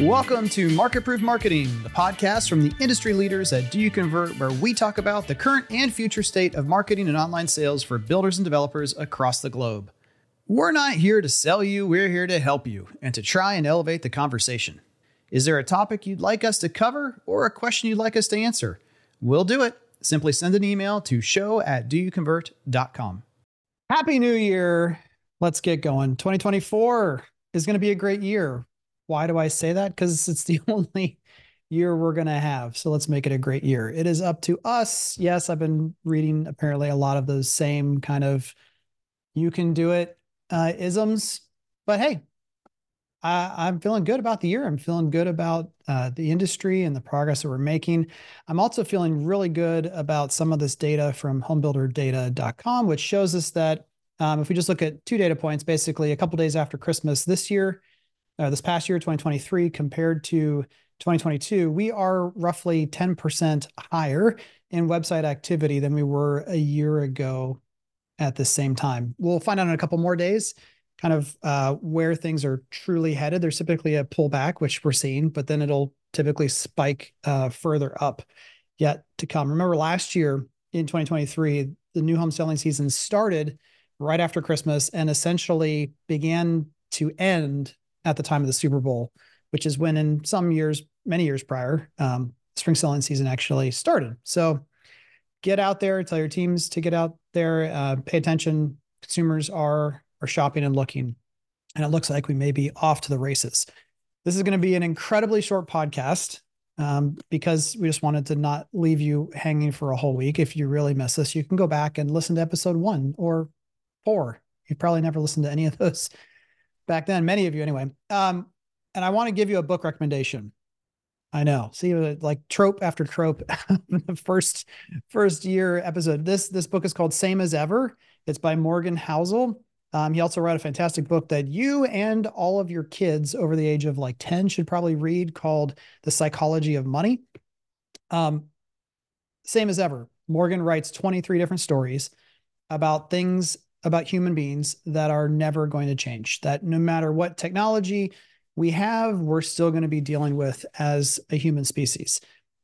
Welcome to Market Proof Marketing, the podcast from the industry leaders at Do You Convert, where we talk about the current and future state of marketing and online sales for builders and developers across the globe. We're not here to sell you, we're here to help you and to try and elevate the conversation. Is there a topic you'd like us to cover or a question you'd like us to answer? We'll do it. Simply send an email to show at doyouconvert.com. Happy New Year. Let's get going. 2024 is going to be a great year. Why do I say that? Because it's the only year we're going to have. So let's make it a great year. It is up to us. Yes, I've been reading apparently a lot of those same kind of you can do it uh, isms, but hey, I, am feeling good about the year. I'm feeling good about uh, the industry and the progress that we're making. I'm also feeling really good about some of this data from homebuilderdata.com, which shows us that um, if we just look at two data points, basically a couple days after Christmas this year, this past year, 2023, compared to 2022, we are roughly 10% higher in website activity than we were a year ago at the same time. We'll find out in a couple more days kind of uh, where things are truly headed. There's typically a pullback, which we're seeing, but then it'll typically spike uh, further up yet to come. Remember last year in 2023, the new home selling season started right after Christmas and essentially began to end at the time of the Super Bowl, which is when in some years, many years prior, um, spring selling season actually started. So get out there, tell your teams to get out there, uh, pay attention. Consumers are are shopping and looking, and it looks like we may be off to the races. This is going to be an incredibly short podcast um, because we just wanted to not leave you hanging for a whole week. If you really miss us, you can go back and listen to episode one or four. You've probably never listened to any of those back then, many of you anyway. Um, and I want to give you a book recommendation. I know. See, uh, like trope after trope, the first first year episode. This this book is called Same as Ever. It's by Morgan Housel. Um, he also wrote a fantastic book that you and all of your kids over the age of like 10 should probably read called The Psychology of Money. Um, same as ever. Morgan writes 23 different stories about things about human beings that are never going to change, that no matter what technology we have, we're still going to be dealing with as a human species.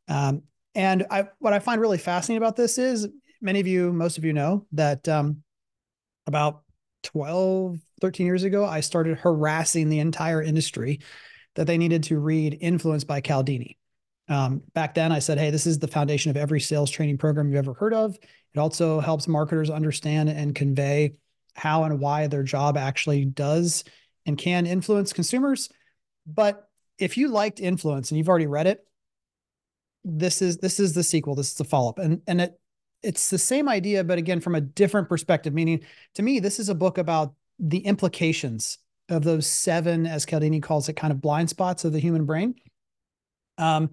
Um, and I, what I find really fascinating about this is many of you, most of you know that um, about 12, 13 years ago, I started harassing the entire industry that they needed to read Influence by Cialdini. Um, back then, I said, hey, this is the foundation of every sales training program you've ever heard of. It also helps marketers understand and convey how and why their job actually does and can influence consumers. But if you liked Influence and you've already read it, this is this is the sequel. This is the follow up, and and it it's the same idea, but again from a different perspective. Meaning, to me, this is a book about the implications of those seven, as Cialdini calls it, kind of blind spots of the human brain. Um,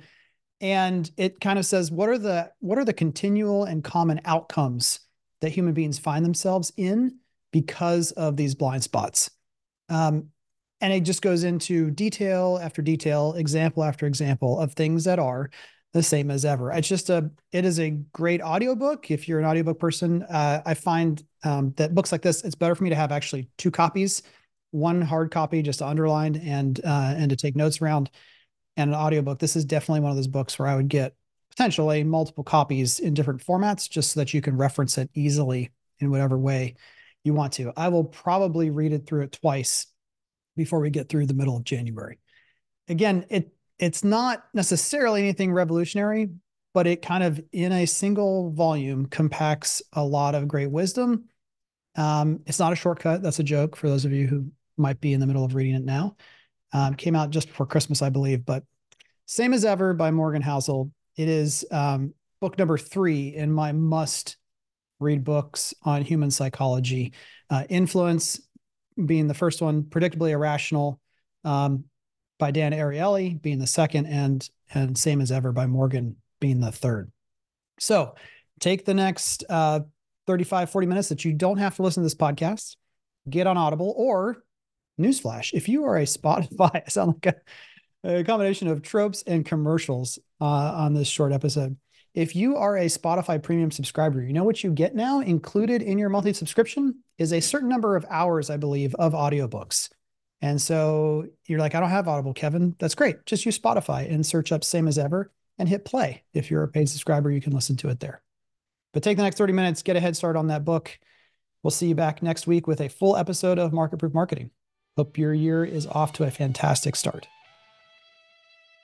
and it kind of says what are the what are the continual and common outcomes that human beings find themselves in because of these blind spots? Um, and it just goes into detail after detail example after example of things that are the same as ever. It's just a it is a great audiobook. If you're an audiobook person uh, i find um, that books like this it's better for me to have actually two copies one hard copy just underlined and uh, and to take notes around and an audiobook, this is definitely one of those books where I would get potentially multiple copies in different formats just so that you can reference it easily in whatever way you want to. I will probably read it through it twice before we get through the middle of January. Again, it it's not necessarily anything revolutionary, but it kind of in a single volume compacts a lot of great wisdom. Um, it's not a shortcut. That's a joke for those of you who might be in the middle of reading it now. Um, came out just before Christmas, I believe, but same as ever by Morgan Housel. It is um, book number three in my must read books on human psychology. Uh, Influence being the first one, Predictably Irrational um, by Dan Ariely being the second, and and Same as Ever by Morgan being the third. So take the next uh, 35, 40 minutes that you don't have to listen to this podcast, get on Audible or newsflash if you are a spotify i sound like a, a combination of tropes and commercials uh, on this short episode if you are a spotify premium subscriber you know what you get now included in your monthly subscription is a certain number of hours i believe of audiobooks And so you're like, I don't have Audible, Kevin. That's great. Just use Spotify and search up same as ever and hit play. If you're a paid subscriber, you can listen to it there. But take the next 30 minutes, get a head start on that book. We'll see you back next week with a full episode of Market Proof Marketing. Hope your year is off to a fantastic start.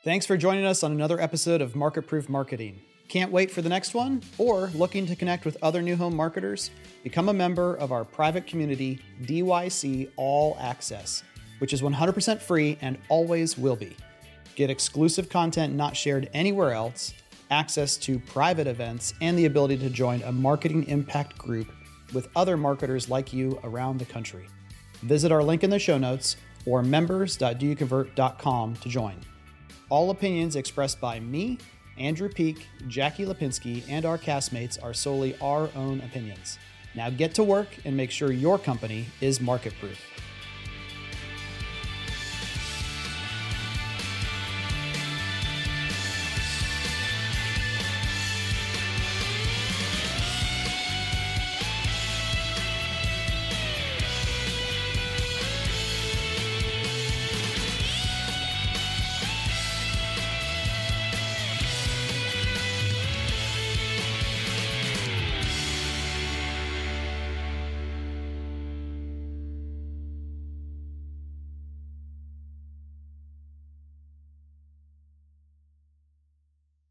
Thanks for joining us on another episode of Market Proof Marketing. Can't wait for the next one? Or looking to connect with other new home marketers? Become a member of our private community, DYC All Access, which is 100% free and always will be. Get exclusive content not shared anywhere else, access to private events, and the ability to join a marketing impact group with other marketers like you around the country. Visit our link in the show notes or members.doyouconvert.com to join. All opinions expressed by me Andrew Peak, Jackie Lipinski, and our castmates are solely our own opinions. Now get to work and make sure your company is market proof.